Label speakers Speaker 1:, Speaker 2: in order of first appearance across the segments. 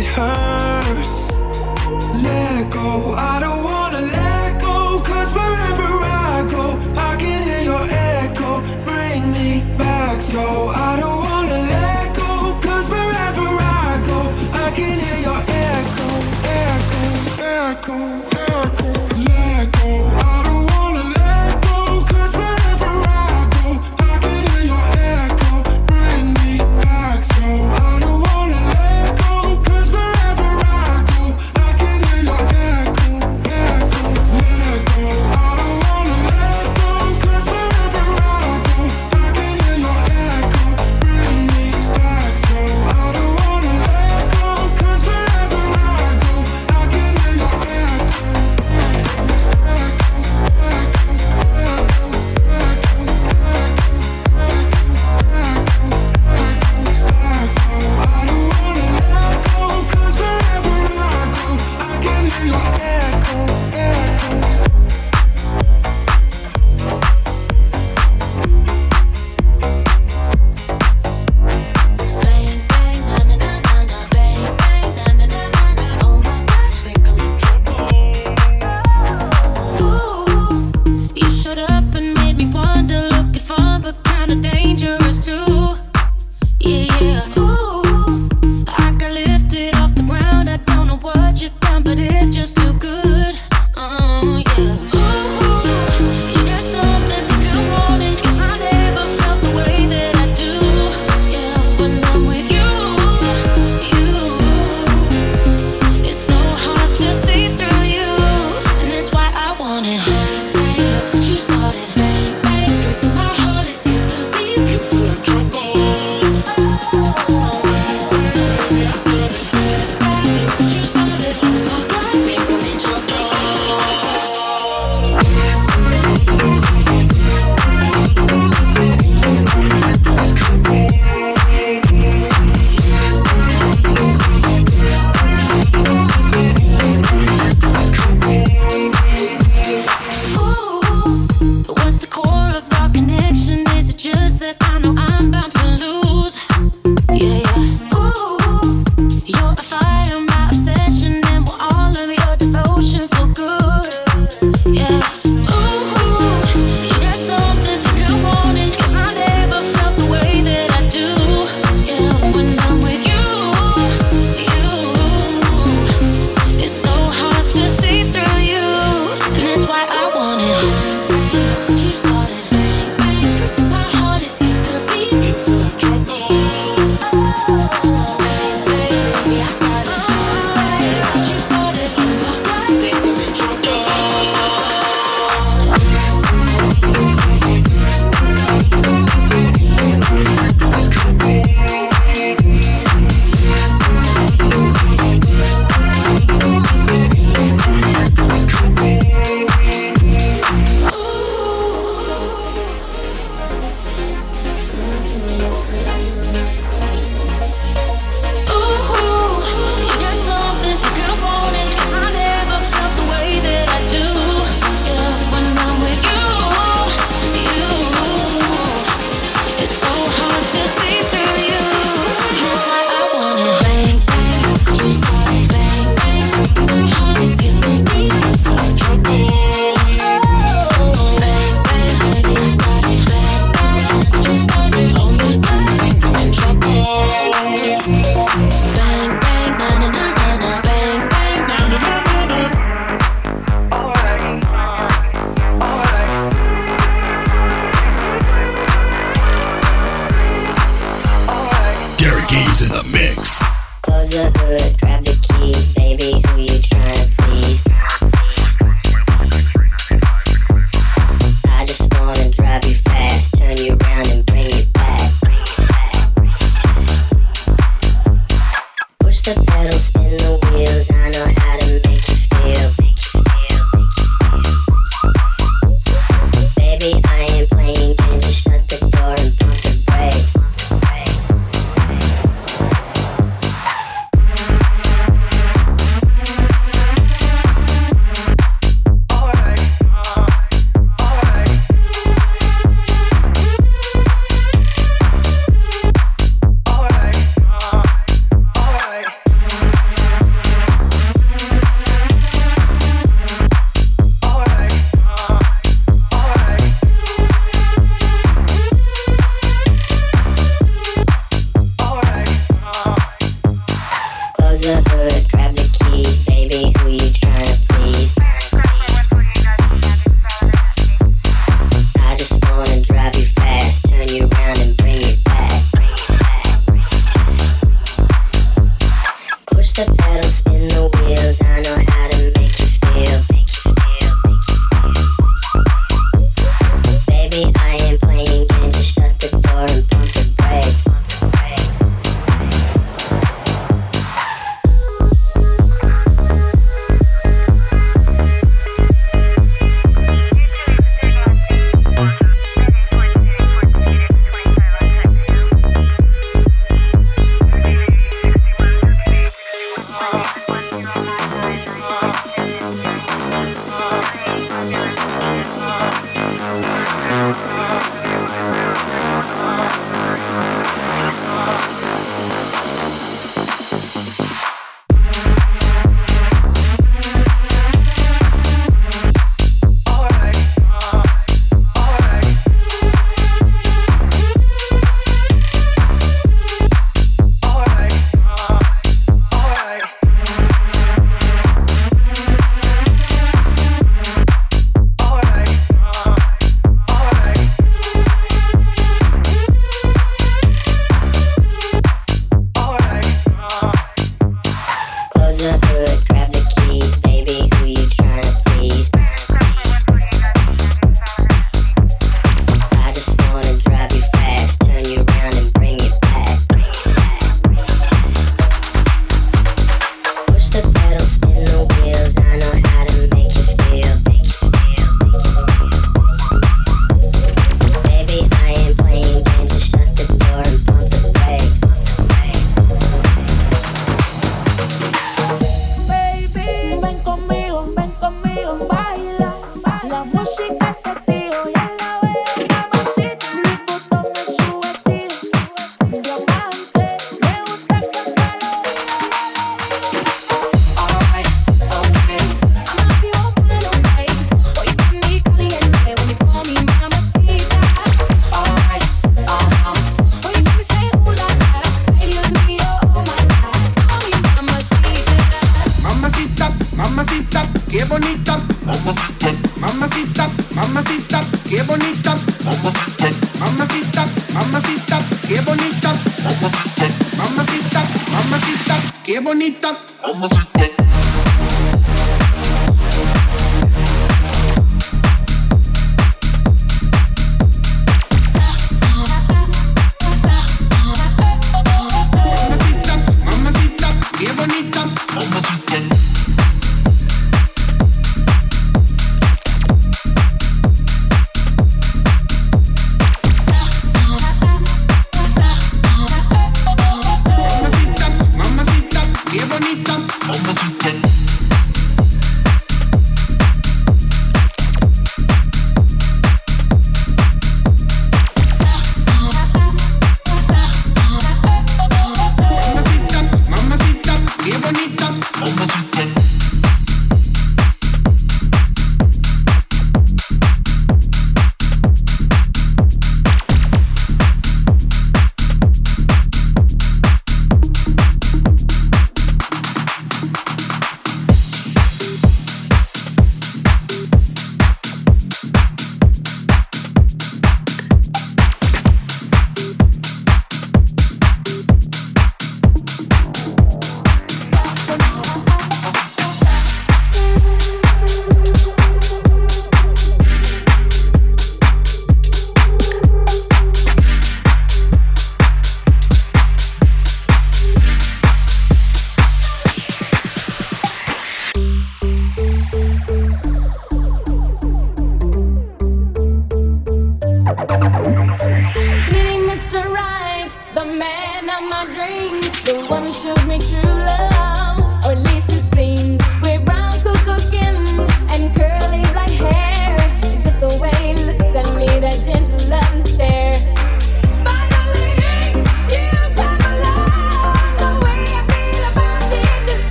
Speaker 1: It hurts. Let go. I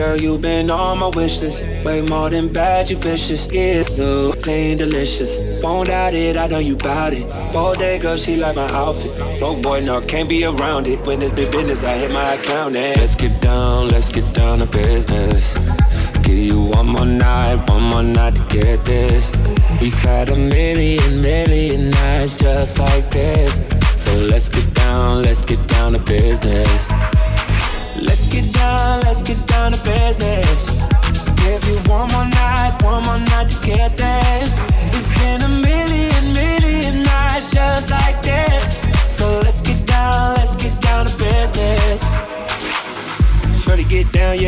Speaker 2: Girl, you've been on my wish list. Way more than bad, you vicious. Yeah, so clean, delicious. Won't doubt it, I know you bout it. Bodega, she like my outfit. Broke boy, no, can't be around it. When it's big business, I hit my account and let's get down, let's get down to business. Give you one more night, one more night to get this. We've had a million, million nights just like this. So let's get down, let's get down to business.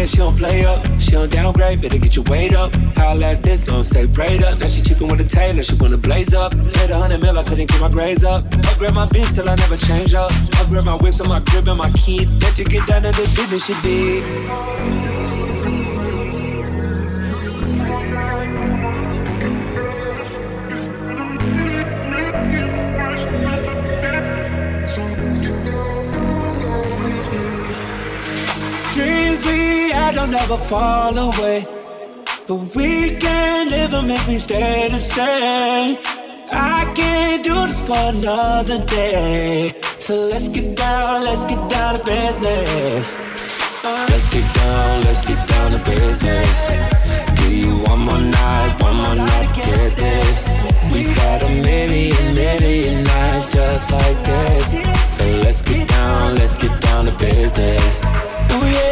Speaker 2: Get she don't play up. She don't downgrade, better get your weight up. How last this long, stay prayed up. Now she chipping with a tailor, she wanna blaze up. Paid a hundred mil, I couldn't keep my grades up. Upgrade my beats till I never change up. Upgrade my whips on my crib and my kid. Let you get down to the business you did. Don't never fall away. But we can't live them if we stay the same. I can't do this for another day. So let's get down, let's get down to business. Let's get down, let's get down to business. Give you one more night, one more night to get this. We've had a million, million nights just like this. So let's get down, let's get down to business. Oh yeah,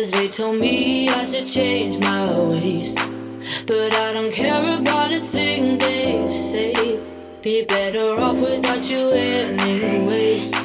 Speaker 1: Cause they told me I should change my ways. But I don't care about a thing they say. Be better off without you anyway.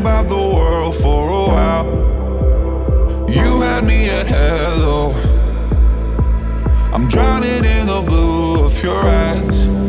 Speaker 3: about the world for a while. You had me at hello. I'm drowning in the blue of your eyes.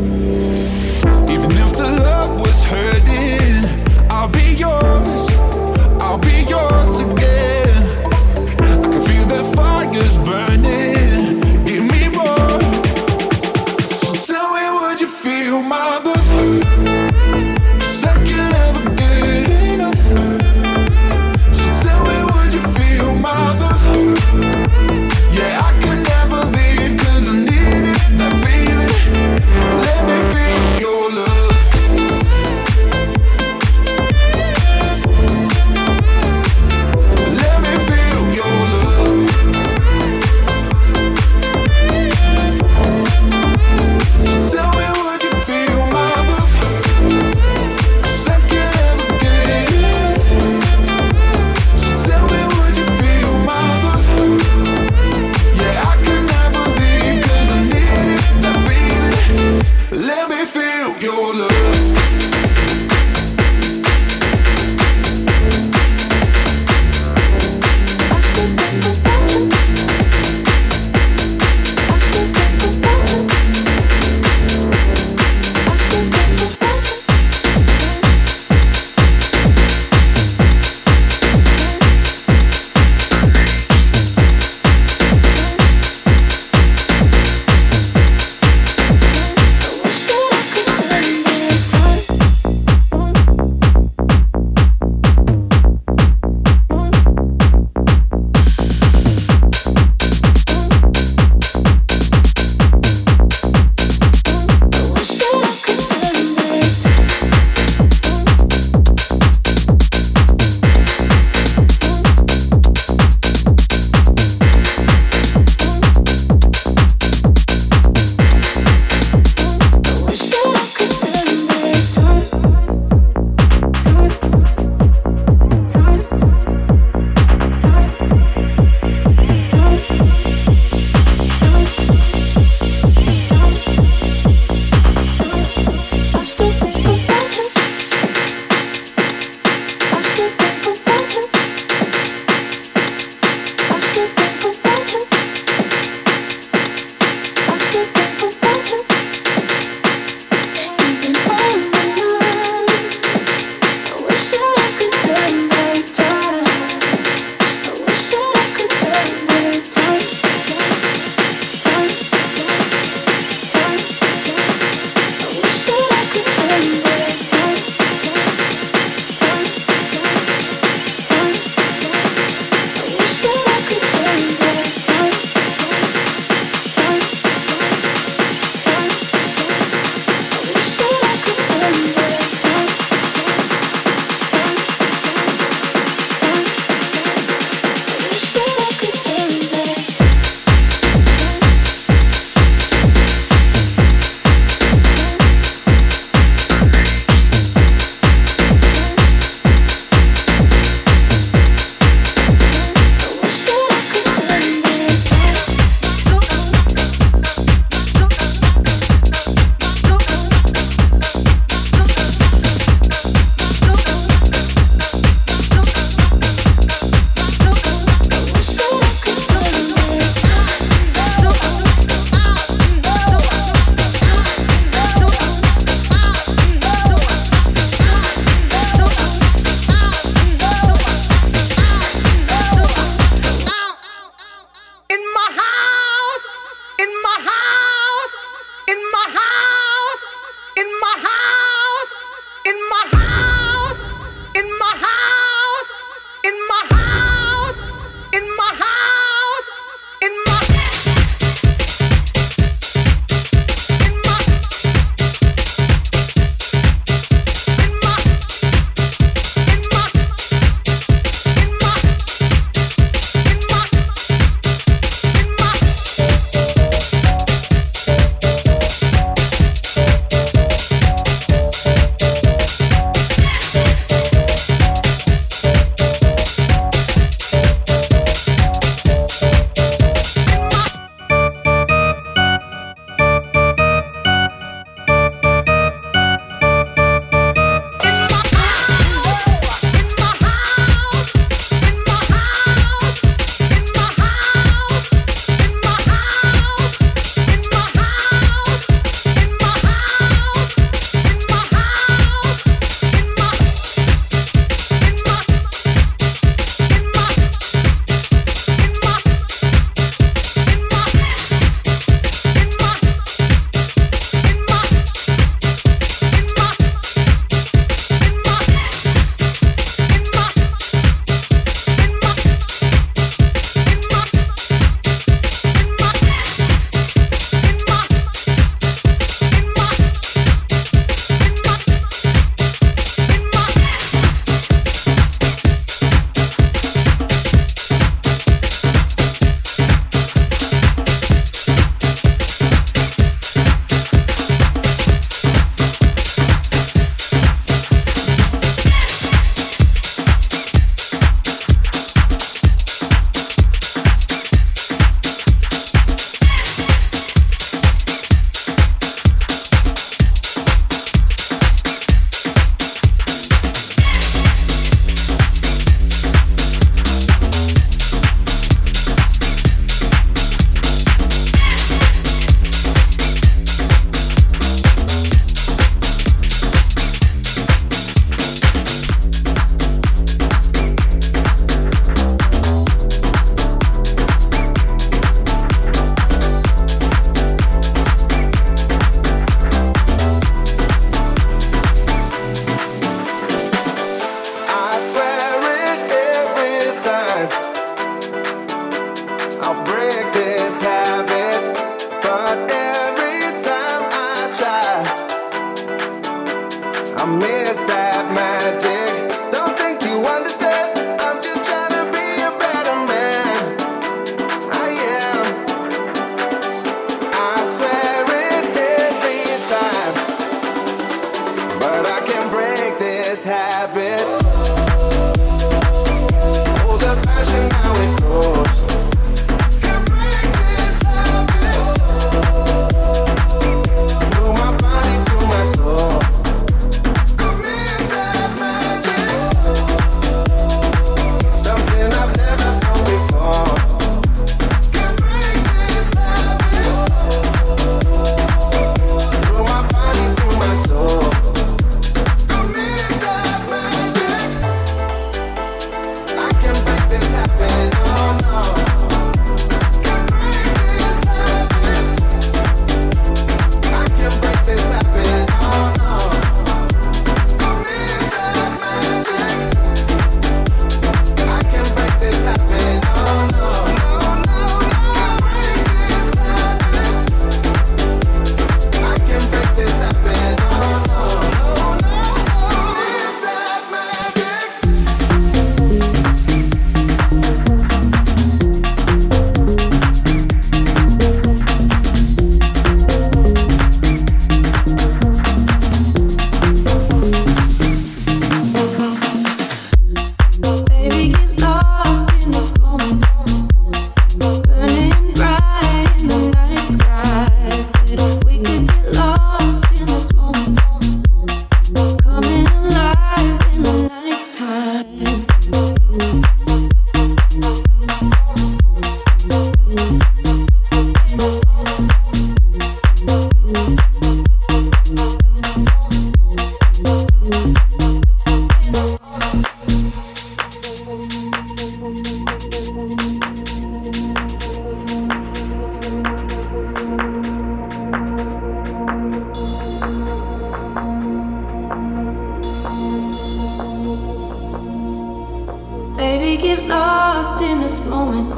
Speaker 3: get
Speaker 1: lost in this moment.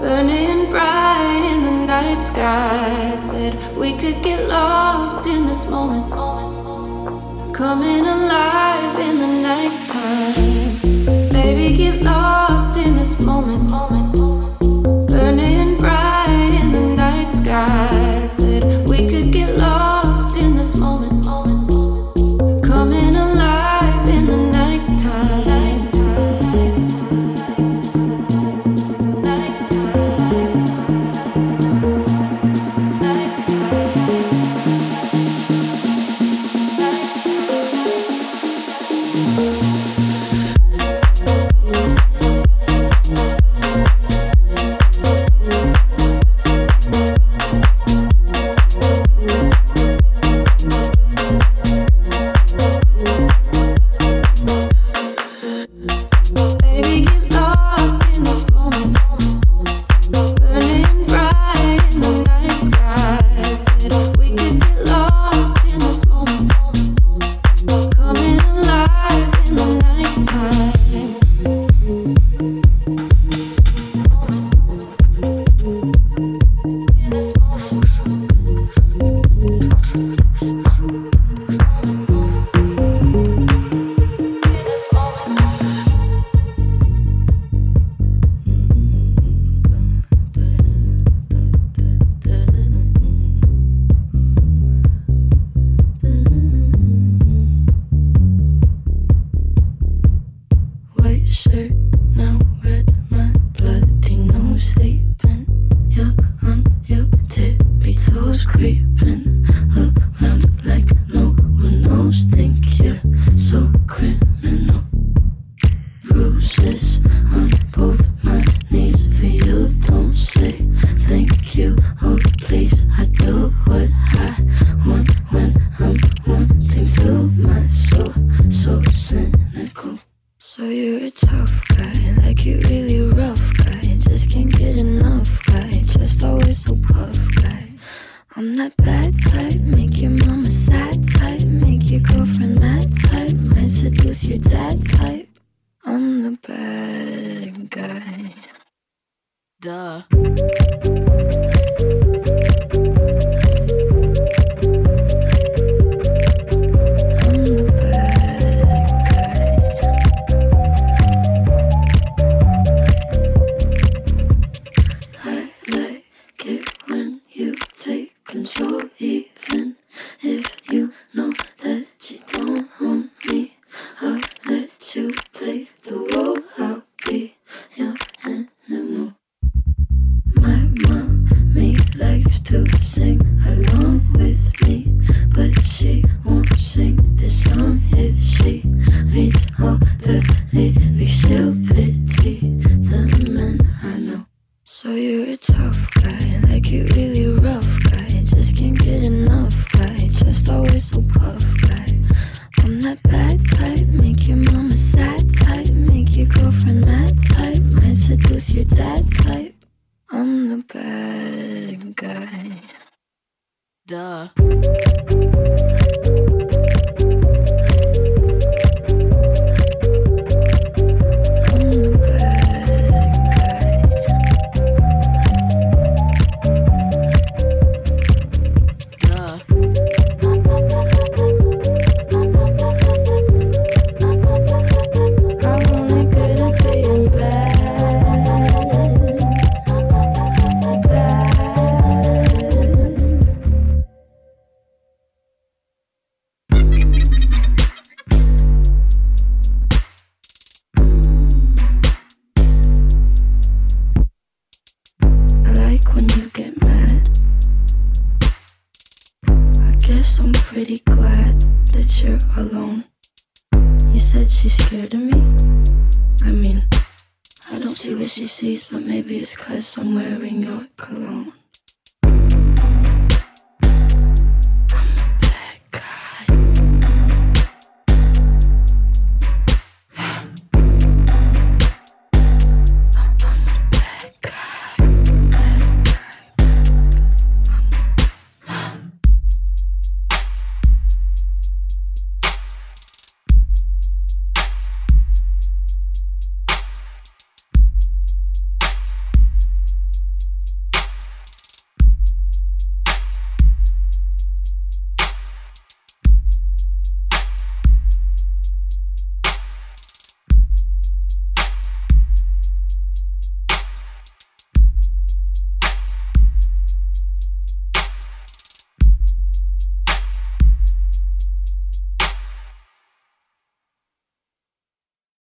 Speaker 1: Burning bright in the night sky. Said we could get lost in this moment. Coming alive in the nighttime. Baby, get lost in this moment. Burning bright in the night sky. Said we could get lost.
Speaker 4: squeeze.